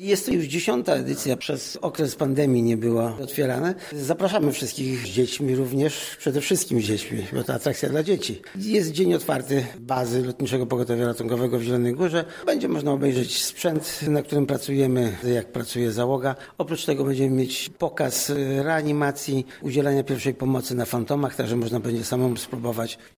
Jest to już dziesiąta edycja, przez okres pandemii nie była otwierane. Zapraszamy wszystkich z dziećmi również, przede wszystkim z dziećmi, bo to atrakcja dla dzieci. Jest dzień otwarty bazy Lotniczego Pogotowia Ratunkowego w Zielonej Górze. Będzie można obejrzeć sprzęt, na którym pracujemy, jak pracuje załoga. Oprócz tego będziemy mieć pokaz reanimacji, udzielania pierwszej pomocy na fantomach, także można będzie samemu spróbować.